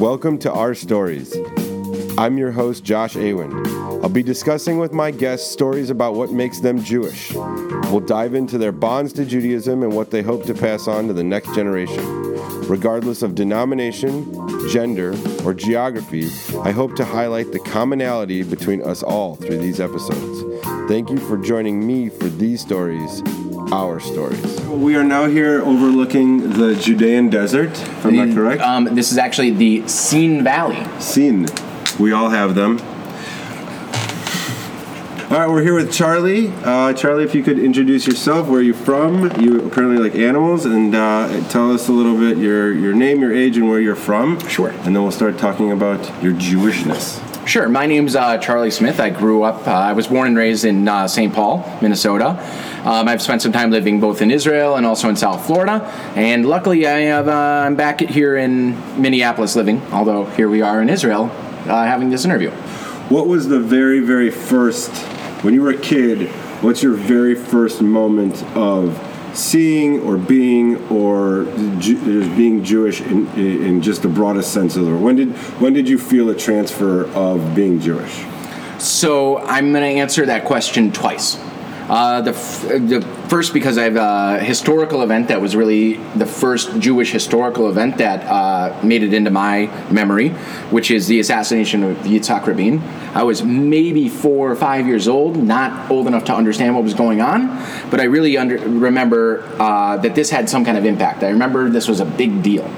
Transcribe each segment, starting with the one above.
Welcome to Our Stories. I'm your host, Josh Awen. I'll be discussing with my guests stories about what makes them Jewish. We'll dive into their bonds to Judaism and what they hope to pass on to the next generation. Regardless of denomination, gender, or geography, I hope to highlight the commonality between us all through these episodes. Thank you for joining me for these stories, our stories. We are now here overlooking the Judean desert, if I'm not correct. Um, this is actually the Scene Valley. Seen. We all have them. All right, we're here with Charlie. Uh, Charlie, if you could introduce yourself, where are you're from. You apparently like animals, and uh, tell us a little bit your your name, your age, and where you're from. Sure. And then we'll start talking about your Jewishness. Sure. My name's uh, Charlie Smith. I grew up. Uh, I was born and raised in uh, St. Paul, Minnesota. Um, I've spent some time living both in Israel and also in South Florida. And luckily, I have. Uh, I'm back here in Minneapolis, living. Although here we are in Israel, uh, having this interview. What was the very, very first, when you were a kid, what's your very first moment of seeing or being or Ju- just being Jewish in, in just the broadest sense of the word? When did, when did you feel a transfer of being Jewish? So I'm going to answer that question twice. Uh, the, f- the first because I have a historical event that was really the first Jewish historical event that uh, made it into my memory, which is the assassination of Yitzhak Rabin. I was maybe four or five years old, not old enough to understand what was going on, but I really under, remember uh, that this had some kind of impact. I remember this was a big deal.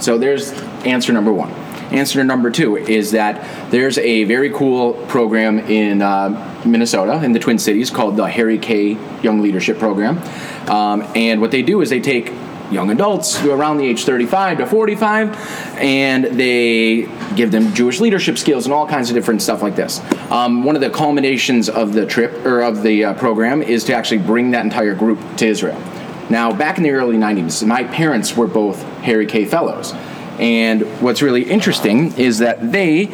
So there's answer number one. Answer number two is that there's a very cool program in uh, Minnesota, in the Twin Cities, called the Harry Kay Young Leadership Program. Um, and what they do is they take young adults around the age 35 to 45 and they give them jewish leadership skills and all kinds of different stuff like this um, one of the culminations of the trip or of the uh, program is to actually bring that entire group to israel now, back in the early 90s, my parents were both Harry Kay Fellows. And what's really interesting is that they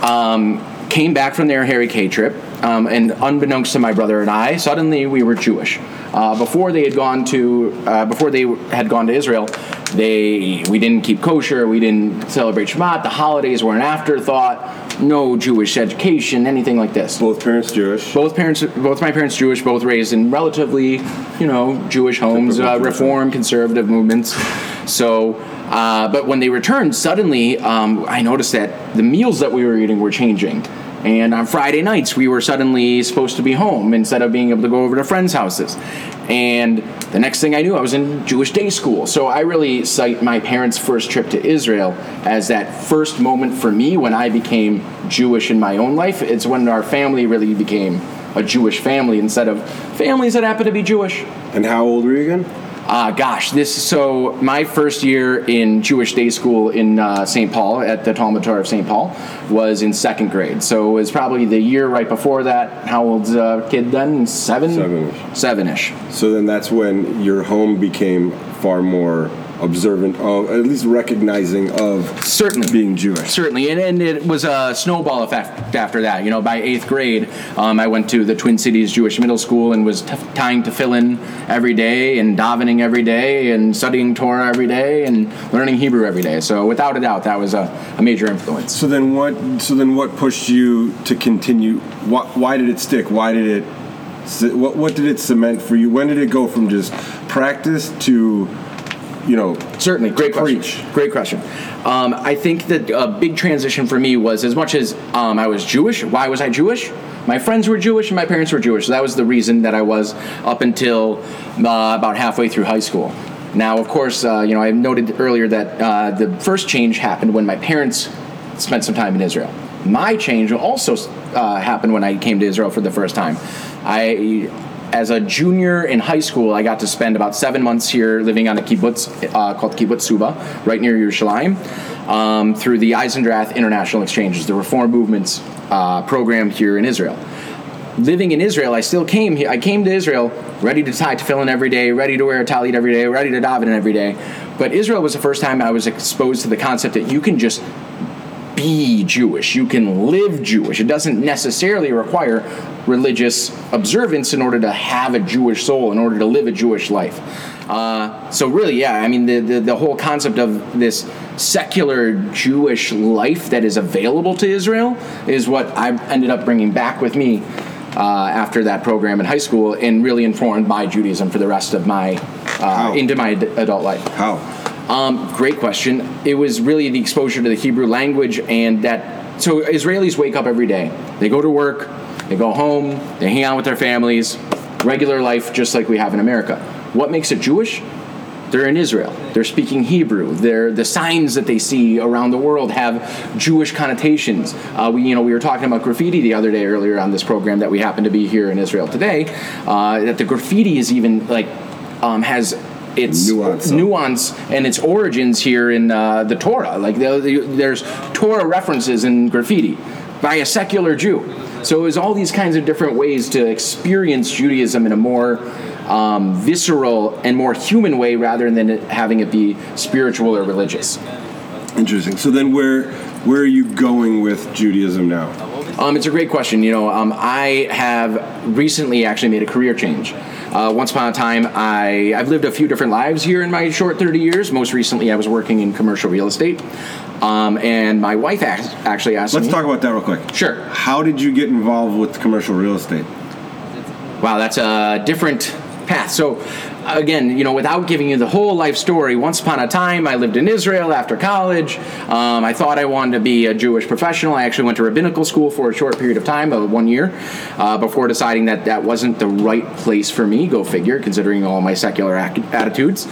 um, came back from their Harry Kay trip, um, and unbeknownst to my brother and I, suddenly we were Jewish. Uh, before they had gone to, uh, before they had gone to Israel, they we didn't keep kosher, we didn't celebrate Shabbat, the holidays were an afterthought, no Jewish education, anything like this Both parents Jewish. both parents both my parents jewish both raised in relatively you know jewish homes uh, reform conservative movements so uh, but when they returned suddenly um, i noticed that the meals that we were eating were changing and on friday nights we were suddenly supposed to be home instead of being able to go over to friends houses. And the next thing i knew i was in jewish day school. So i really cite my parents first trip to israel as that first moment for me when i became jewish in my own life. It's when our family really became a jewish family instead of families that happen to be jewish. And how old were you again? Uh, gosh, this so my first year in Jewish day school in uh, St. Paul at the Talmud Torah of St. Paul was in second grade. So it was probably the year right before that. How old's a kid then? Seven. Seven-ish. Seven-ish. So then that's when your home became far more observant of, at least recognizing of Certainly. being Jewish. Certainly, and, and it was a snowball effect after that. You know, by eighth grade, um, I went to the Twin Cities Jewish Middle School and was t- tying tefillin every day and davening every day and studying Torah every day and learning Hebrew every day. So, without a doubt, that was a, a major influence. So then what? So then what pushed you to continue? Why, why did it stick? Why did it? What, what did it cement for you? When did it go from just practice to, you know, Certainly, great question. Great question. Um, I think that a big transition for me was as much as um, I was Jewish. Why was I Jewish? My friends were Jewish and my parents were Jewish. So that was the reason that I was up until uh, about halfway through high school. Now, of course, uh, you know I noted earlier that uh, the first change happened when my parents spent some time in Israel. My change also uh, happened when I came to Israel for the first time. I as a junior in high school, I got to spend about seven months here living on a kibbutz uh, called Kibbutz Suba, right near Yerushalayim, um, through the Eisendrath International Exchanges, the Reform Movement's uh, program here in Israel. Living in Israel, I still came here. I came to Israel ready to tie tefillin every day, ready to wear a talit every day, ready to daven every day. But Israel was the first time I was exposed to the concept that you can just be Jewish. You can live Jewish. It doesn't necessarily require religious observance in order to have a Jewish soul, in order to live a Jewish life. Uh, so really, yeah, I mean, the, the, the whole concept of this secular Jewish life that is available to Israel is what I ended up bringing back with me uh, after that program in high school, and really informed my Judaism for the rest of my uh, into my ad- adult life. How? Um, great question. It was really the exposure to the Hebrew language and that. So Israelis wake up every day. They go to work. They go home. They hang out with their families. Regular life, just like we have in America. What makes it Jewish? They're in Israel. They're speaking Hebrew. They're, the signs that they see around the world have Jewish connotations. Uh, we, you know, we were talking about graffiti the other day earlier on this program that we happen to be here in Israel today. Uh, that the graffiti is even like um, has its Nuance. nuance and its origins here in uh, the Torah. Like the, the, there's Torah references in graffiti by a secular Jew. So it was all these kinds of different ways to experience Judaism in a more um, visceral and more human way rather than it having it be spiritual or religious. Interesting. So then, where where are you going with Judaism now? Um, it's a great question. You know, um, I have recently actually made a career change. Uh, once upon a time, I, I've lived a few different lives here in my short 30 years. Most recently, I was working in commercial real estate. Um, and my wife act- actually asked me. Let's me. talk about that real quick. Sure. How did you get involved with commercial real estate? Wow, that's a different path. So, again, you know, without giving you the whole life story, once upon a time, I lived in Israel after college. Um, I thought I wanted to be a Jewish professional. I actually went to rabbinical school for a short period of time, about one year, uh, before deciding that that wasn't the right place for me. Go figure, considering all my secular attitudes.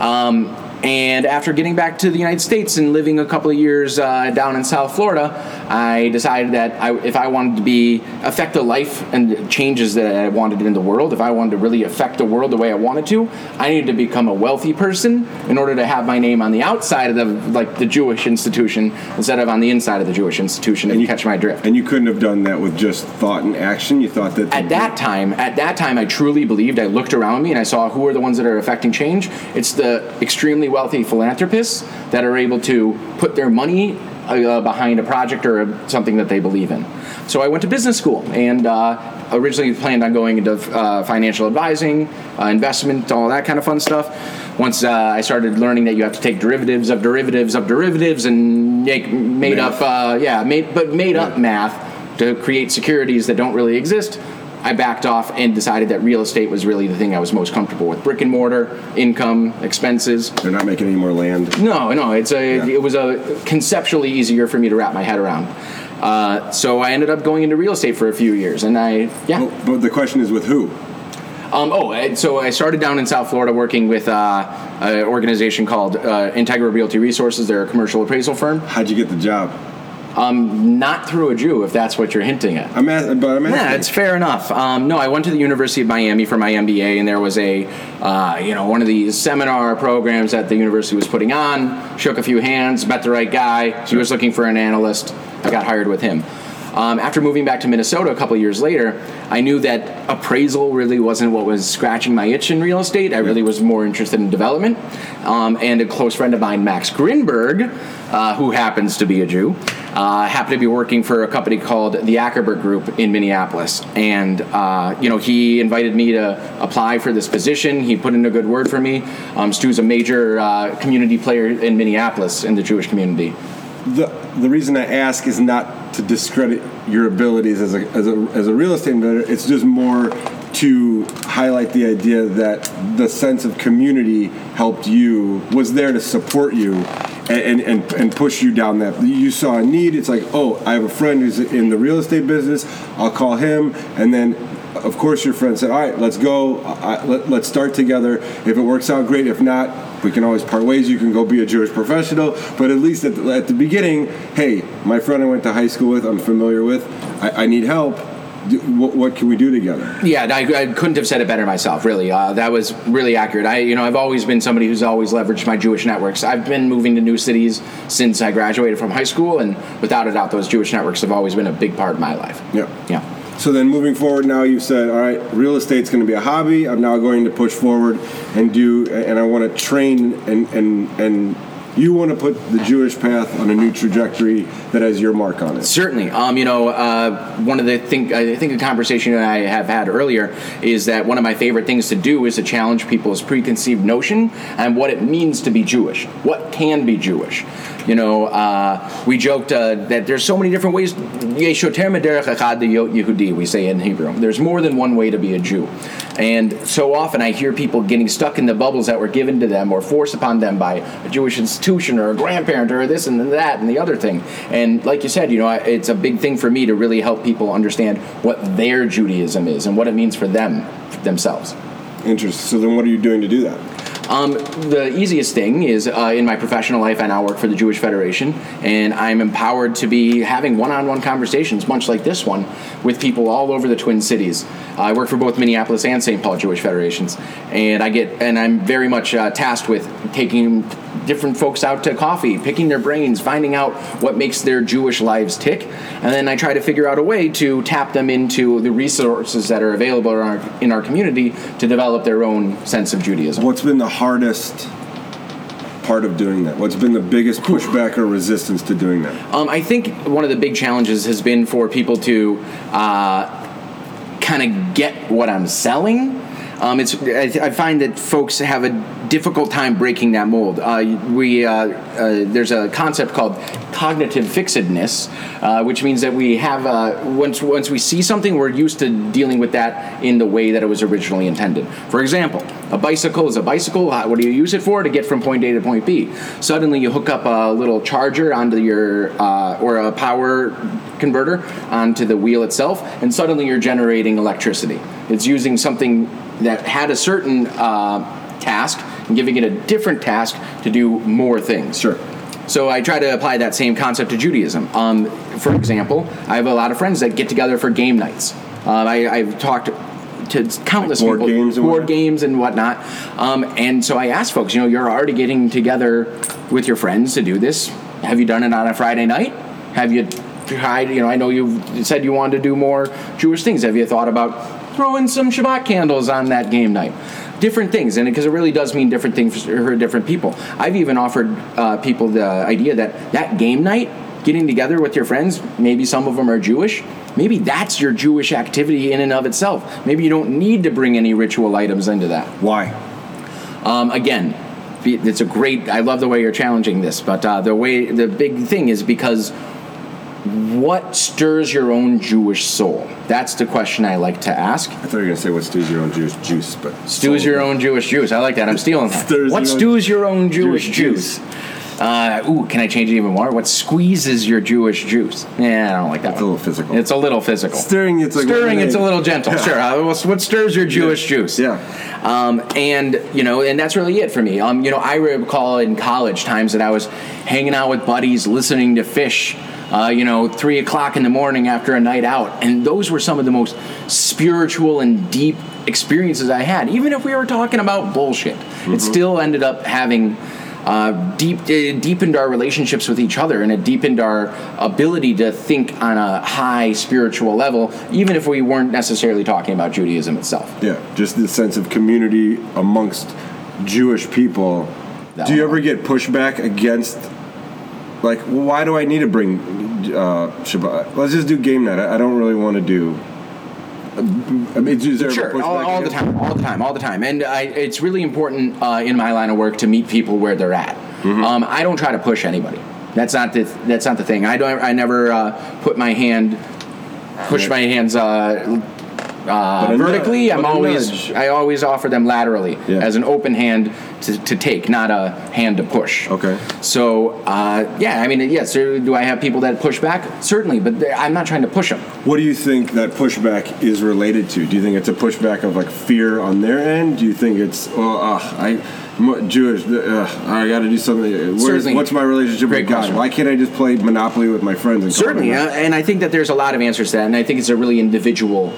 Um, and after getting back to the United States and living a couple of years uh, down in South Florida, I decided that I, if I wanted to be affect the life and changes that I wanted in the world, if I wanted to really affect the world the way I wanted to, I needed to become a wealthy person in order to have my name on the outside of the like the Jewish institution instead of on the inside of the Jewish institution. If you catch my drift. And you couldn't have done that with just thought and action. You thought that At that time, at that time, I truly believed. I looked around me and I saw who are the ones that are affecting change. It's the extremely wealthy philanthropists that are able to put their money uh, behind a project or something that they believe in. So I went to business school and uh, originally planned on going into uh, financial advising, uh, investment, all that kind of fun stuff. Once uh, I started learning that you have to take derivatives of derivatives of derivatives and make made Math. up, uh, yeah, made but made up math to create securities that don't really exist. I backed off and decided that real estate was really the thing I was most comfortable with. Brick and mortar, income, expenses. they're not making any more land. No, no, it's a. Yeah. It was a conceptually easier for me to wrap my head around. Uh, so I ended up going into real estate for a few years, and I yeah. But, but the question is with who? Um, oh, so I started down in South Florida working with uh, an organization called uh, Integra Realty Resources. They're a commercial appraisal firm. How'd you get the job? Not through a Jew, if that's what you're hinting at. I'm asking, but I'm asking. Yeah, it's fair enough. Um, no, I went to the University of Miami for my MBA, and there was a, uh, you know, one of these seminar programs that the university was putting on. Shook a few hands, met the right guy. He was looking for an analyst. I got hired with him. Um, after moving back to Minnesota a couple years later, I knew that appraisal really wasn't what was scratching my itch in real estate. I really was more interested in development. Um, and a close friend of mine, Max Grinberg, uh, who happens to be a Jew, uh, happened to be working for a company called the Ackerberg Group in Minneapolis. And, uh, you know, he invited me to apply for this position. He put in a good word for me. Um, Stu's a major uh, community player in Minneapolis in the Jewish community. the the reason I ask is not to discredit your abilities as a, as a as a real estate investor. It's just more to highlight the idea that the sense of community helped you was there to support you and, and, and push you down that. You saw a need. It's like oh i have a friend who's in the real estate business. I'll call him. And then of course your friend said all right let's go. I, let, let's start together. If it works out great. If not we can always part ways. You can go be a jewish professional. But at least at the, at the beginning hey my friend i went to high school with i'm familiar with. I, I need help what, what can we do together Yeah, I, I couldn't have said it better myself. Really, uh, that was really accurate. I, you know, I've always been somebody who's always leveraged my Jewish networks. I've been moving to new cities since I graduated from high school, and without a doubt, those Jewish networks have always been a big part of my life. yeah Yeah. So then moving forward now you've said, all right, real estate's going to be a hobby. I'm now going to push forward and do, and I want to train and, and, and you want to put the Jewish path on a new trajectory that has your mark on it. Certainly. Um, you know, uh, one of the thing I think a conversation that I have had earlier is that one of my favorite things to do is to challenge people's preconceived notion and what it means to be Jewish. What can be Jewish? You know, uh, we joked uh, that there's so many different ways. We say in Hebrew. There's more than one way to be a Jew, and so often I hear people getting stuck in the bubbles that were given to them or forced upon them by a Jewish institution or a grandparent or this and that and the other thing. And like you said, you know, it's a big thing for me to really help people understand what their Judaism is and what it means for them themselves. Interesting. So then, what are you doing to do that? Um, the easiest thing is uh, in my professional life, I now work for the Jewish Federation, and I'm empowered to be having one on one conversations, much like this one, with people all over the Twin Cities. I work for both Minneapolis and St. Paul Jewish Federations, and I get and I'm very much uh, tasked with taking different folks out to coffee, picking their brains, finding out what makes their Jewish lives tick, and then I try to figure out a way to tap them into the resources that are available in our, in our community to develop their own sense of Judaism. What's been the hardest part of doing that? What's been the biggest pushback or resistance to doing that? Um, I think one of the big challenges has been for people to uh, kind of get what I'm selling. Um, it's I, I, find that folks have a difficult time breaking that mold. Uh, we uh, uh, there's a concept called cognitive fixedness, uh, which means that we have uh, once once we see something, we're used to dealing with that in the way that it was originally intended. For example, a bicycle is a bicycle. What do you use it for? To get from point A to point B. Suddenly, you hook up a little charger onto your uh, or a power converter onto the wheel itself, and suddenly you're generating electricity. It's using something that had a certain task and giving it a different task to do more things. Sure. So I try to apply that same concept to Judaism. Um, for example, I have a lot of friends that get together for game nights. Uh, I, have talked to countless like board people, games and board whatnot. games and whatnot. Um, and so I ask folks, you know, you're already getting together with your friends to do this. Have you done it on a Friday night? Have you tried? You know, I know you said you wanted to do more Jewish things. Have you thought about throwing some Shabbat candles on that game night? different things, and because it really does mean different things for different people. I've even offered uh, people the idea that that game night, getting together with your friends, maybe some of them are Jewish. Maybe that's your Jewish activity in and of itself. Maybe you don't need to bring any ritual items into that. Why? Um, again, it's a great. I love the way you're challenging this, but uh, the way the big thing is because what stirs your own Jewish soul? That's the question I like to ask. I thought you were going to say what stews your own Jewish juice, but stews your own Jewish juice. I like that. I'm stealing that. Stirs what your stews your own Jewish, Jewish juice? Uh, ooh, can I change it even more? What squeezes your Jewish juice? Yeah, I don't like that. It's a little physical. It's a little physical. Stirring, it's like stirring. It's a little gentle. Yeah. Sure. Uh, what what stirs your Jewish juice? Yeah. Um, and you know, and that's really it for me. Um, you know, I recall in college times that I was hanging out with buddies, listening to Phish. Uh, you know, three o'clock in the morning after a night out, and those were some of the most spiritual and deep experiences I had. Even if we were talking about bullshit, Mm-hmm. it still ended up having uh, deep, uh, deepened our relationships with each other and it deepened our ability to think on a high spiritual level, even if we weren't necessarily talking about Judaism itself. Yeah, just the sense of community amongst Jewish people. That Do you ever get pushback against, like, why do I need to bring uh, Shabbat? Let's just do game night. I, I don't really want to do. I mean, Sure, all, all the time, all the time, all the time, and I, it's really important uh, in my line of work to meet people where they're at. Mm-hmm. Um, I don't try to push anybody. That's not the that's not the thing. I don't. I never uh, put my hand, push my hands uh, uh, vertically. nudge, I'm always. I always offer them laterally Yeah. as an open hand to, to take, not a hand to push. Okay. So uh, yeah, I mean, yes. there- Do I have people that push back? Certainly, but I'm not trying to push them. What do you think that pushback is related to? Do you think it's a pushback of like fear on their end? Do you think it's oh uh, I I'm Jewish uh, I got to do something? Where's, what's my relationship Great with God? question. Why can't I just play Monopoly with my friends? And Certainly, uh, and I think that there's a lot of answers to that, and I think it's a really individual.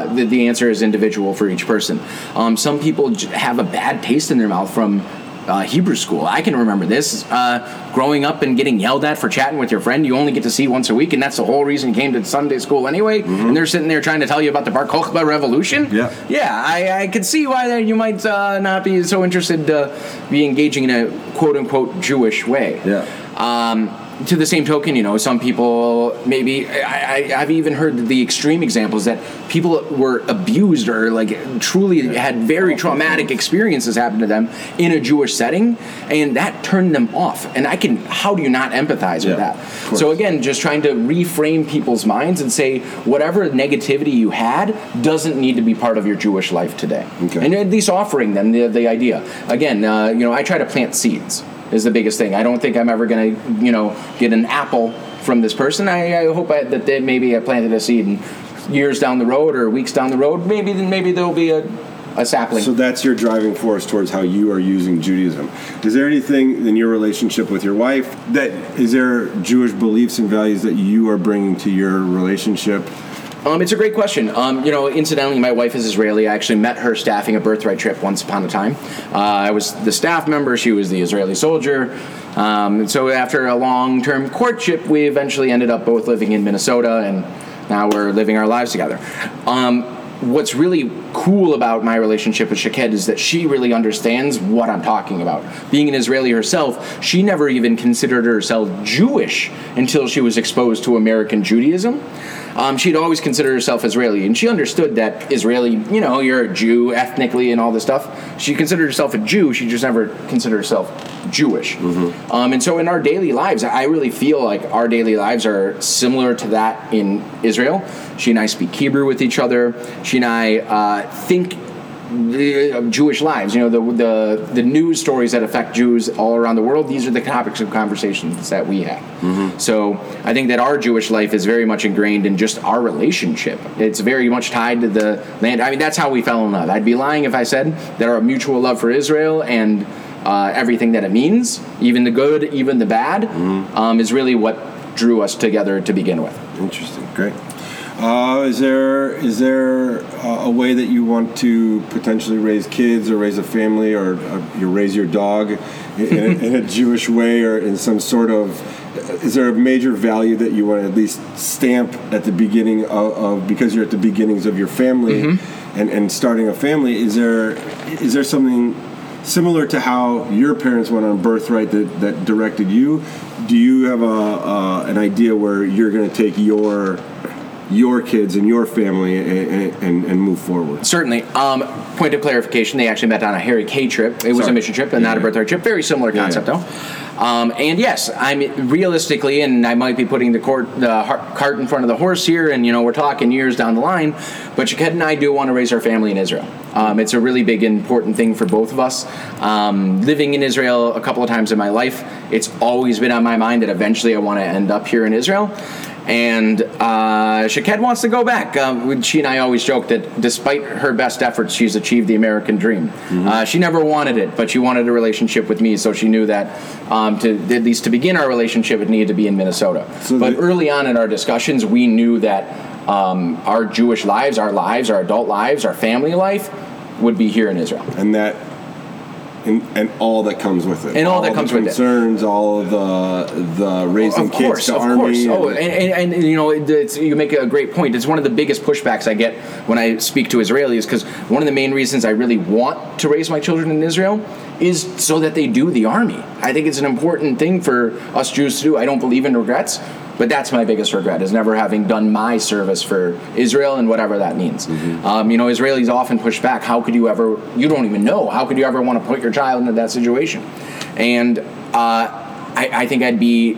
Uh, the, the answer is individual for each person. Um, some people have a bad taste in their mouth from uh, Hebrew school. I can remember this uh, growing up and getting yelled at for chatting with your friend you only get to see once a week, and that's the whole reason you came to Sunday school anyway. And they're sitting there trying to tell you about the Bar Kokhba revolution. Yeah. yeah, I, I could see why you might uh, not be so interested to be engaging in a quote unquote Jewish way. Yeah. Um, to the same token, you know, some people maybe I, I, I've even heard the extreme examples that people were abused or like truly had very traumatic experiences happen to them in a Jewish setting, and that turned them off. And I can, how do you not empathize with that? So again, just trying to reframe people's minds and say whatever negativity you had doesn't need to be part of your Jewish life today, Okay. and at least offering them the, the idea. Again, uh, you know, I try to plant seeds is the biggest thing. I don't think I'm ever going to, you know, get an apple from this person. I, I hope I, that they, maybe I planted a seed, and years down the road or weeks down the road, maybe maybe there'll be a, a sapling. So that's your driving force towards how you are using Judaism. Is there anything in your relationship with your wife that is there Jewish beliefs and values that you are bringing to your relationship? Um, it's a great question. Um, you know, incidentally, my wife is Israeli. I actually met her staffing a birthright trip once upon a time. Uh, I was the staff member; she was the Israeli soldier. Um, and so, after a long-term courtship, we eventually ended up both living in Minnesota, and now we're living our lives together. Um, what's really cool about my relationship with Shaked is that she really understands what I'm talking about. Being an Israeli herself, she never even considered herself Jewish until she was exposed to American Judaism. Um, she'd always considered herself Israeli, and she understood that Israeli, you know, you're a Jew ethnically and all this stuff. She considered herself a Jew. She just never considered herself Jewish. Um, and so in our daily lives, I really feel like our daily lives are similar to that in Israel. She and I speak Hebrew with each other. She and I uh, think the uh, Jewish lives. You know, the, the the news stories that affect Jews all around the world. These are the topics of conversations that we have. So I think that our Jewish life is very much ingrained in just our relationship. It's very much tied to the land. I mean, that's how we fell in love. I'd be lying if I said that our mutual love for Israel and uh, everything that it means, even the good, even the bad, um, is really what drew us together to begin with. Interesting, great. Uh, is there is there uh, a way that you want to potentially raise kids or raise a family or uh, you raise your dog in, in, a, in a Jewish way or in some sort of is there a major value that you want to at least stamp at the beginning of, of because you're at the beginnings of your family and, and starting a family is there is there something similar to how your parents went on birthright that, that directed you? Do you have a, uh, an idea where you're going to take your your kids and your family and, and, and move forward Certainly. Um, point of clarification: they actually met on a Harry Kay trip. It was Sorry. a mission trip and not a birthday trip. Very similar concept, yeah. though. Um, and yes, I'm realistically, and I might be putting the, court, the har- cart in front of the horse here, and you know we're talking years down the line. But Shaked and I do want to raise our family in Israel. Um, it's a really big, important thing for both of us. Um, living in Israel a couple of times in my life, it's always been on my mind that eventually I want to end up here in Israel. And uh, Shaked wants to go back. Um, she and I always joke that despite her best efforts, she's achieved the American dream. Mm-hmm. Uh, she never wanted it, but she wanted a relationship with me, so she knew that um, to at least to begin our relationship, it needed to be in Minnesota. So but the- early on in our discussions, we knew that um, our Jewish lives, our lives, our adult lives, our family life would be here in Israel. and that and, and all that comes with it And all that the comes with it. concerns all of the the raising of kids course, to of army course. Oh, and- and, and, you know, it- it's, you make a great point. It's one of the biggest pushbacks I get when I speak to Israelis because one of the main reasons I really want to raise my children in Israel is so that they do the army. I think it's an important thing for us Jews to do. I don't believe in regrets, but that's my biggest regret is never having done my service for Israel and whatever that means. Um, you know, Israelis often push back. How could you ever? You don't even know. How could you ever want to put your child into that situation? And uh, I, I think I'd be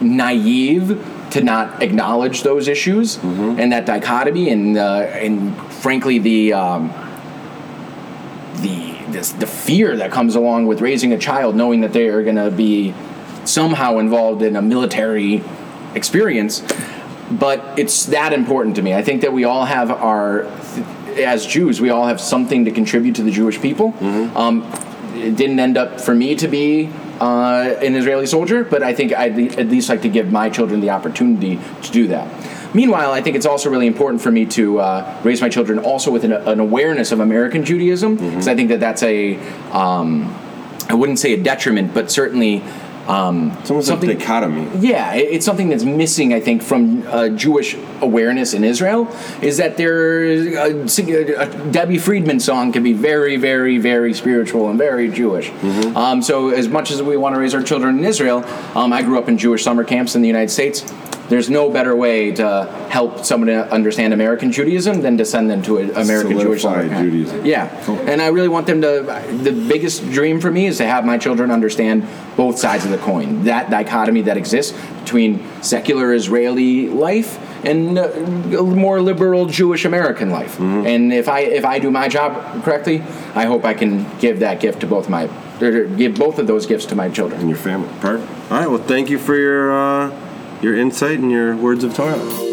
naive to not acknowledge those issues and that dichotomy and uh, and frankly the um, the this, the fear that comes along with raising a child knowing that they are going to be somehow involved in a military experience but it's that important to me. I think that we all have our as jews we all have something to contribute to the jewish people. Um, it didn't end up for me to be uh, an Israeli soldier, but I think I'd le- at least like to give my children the opportunity to do that. Meanwhile, I think it's also really important for me to uh, raise my children also with an, an awareness of American Judaism, because I think that that's a um, I wouldn't say a detriment, but certainly um, It's almost something. like dichotomy. Yeah, it- it's something that's missing, I think, from uh, Jewish awareness in Israel. Is that there, a, a Debbie Friedman song can be very, very, very spiritual and very Jewish. Um, so, as much as we want to raise our children in Israel, um, I grew up in Jewish summer camps in the United States. There's no better way to help someone to understand American Judaism than to send them to an American Jewish summer Solidify camp. Judaism. Yeah, and I really want them to. The biggest dream for me is to have my children understand both sides of the coin. That dichotomy that exists between secular Israeli life and uh, more liberal Jewish American life. Mm-hmm. And if I if I do my job correctly, I hope I can give that gift to both my give both of those gifts to my children. And your family. Perfect. All right. Well, thank you for your uh, your insight and your words of Torah.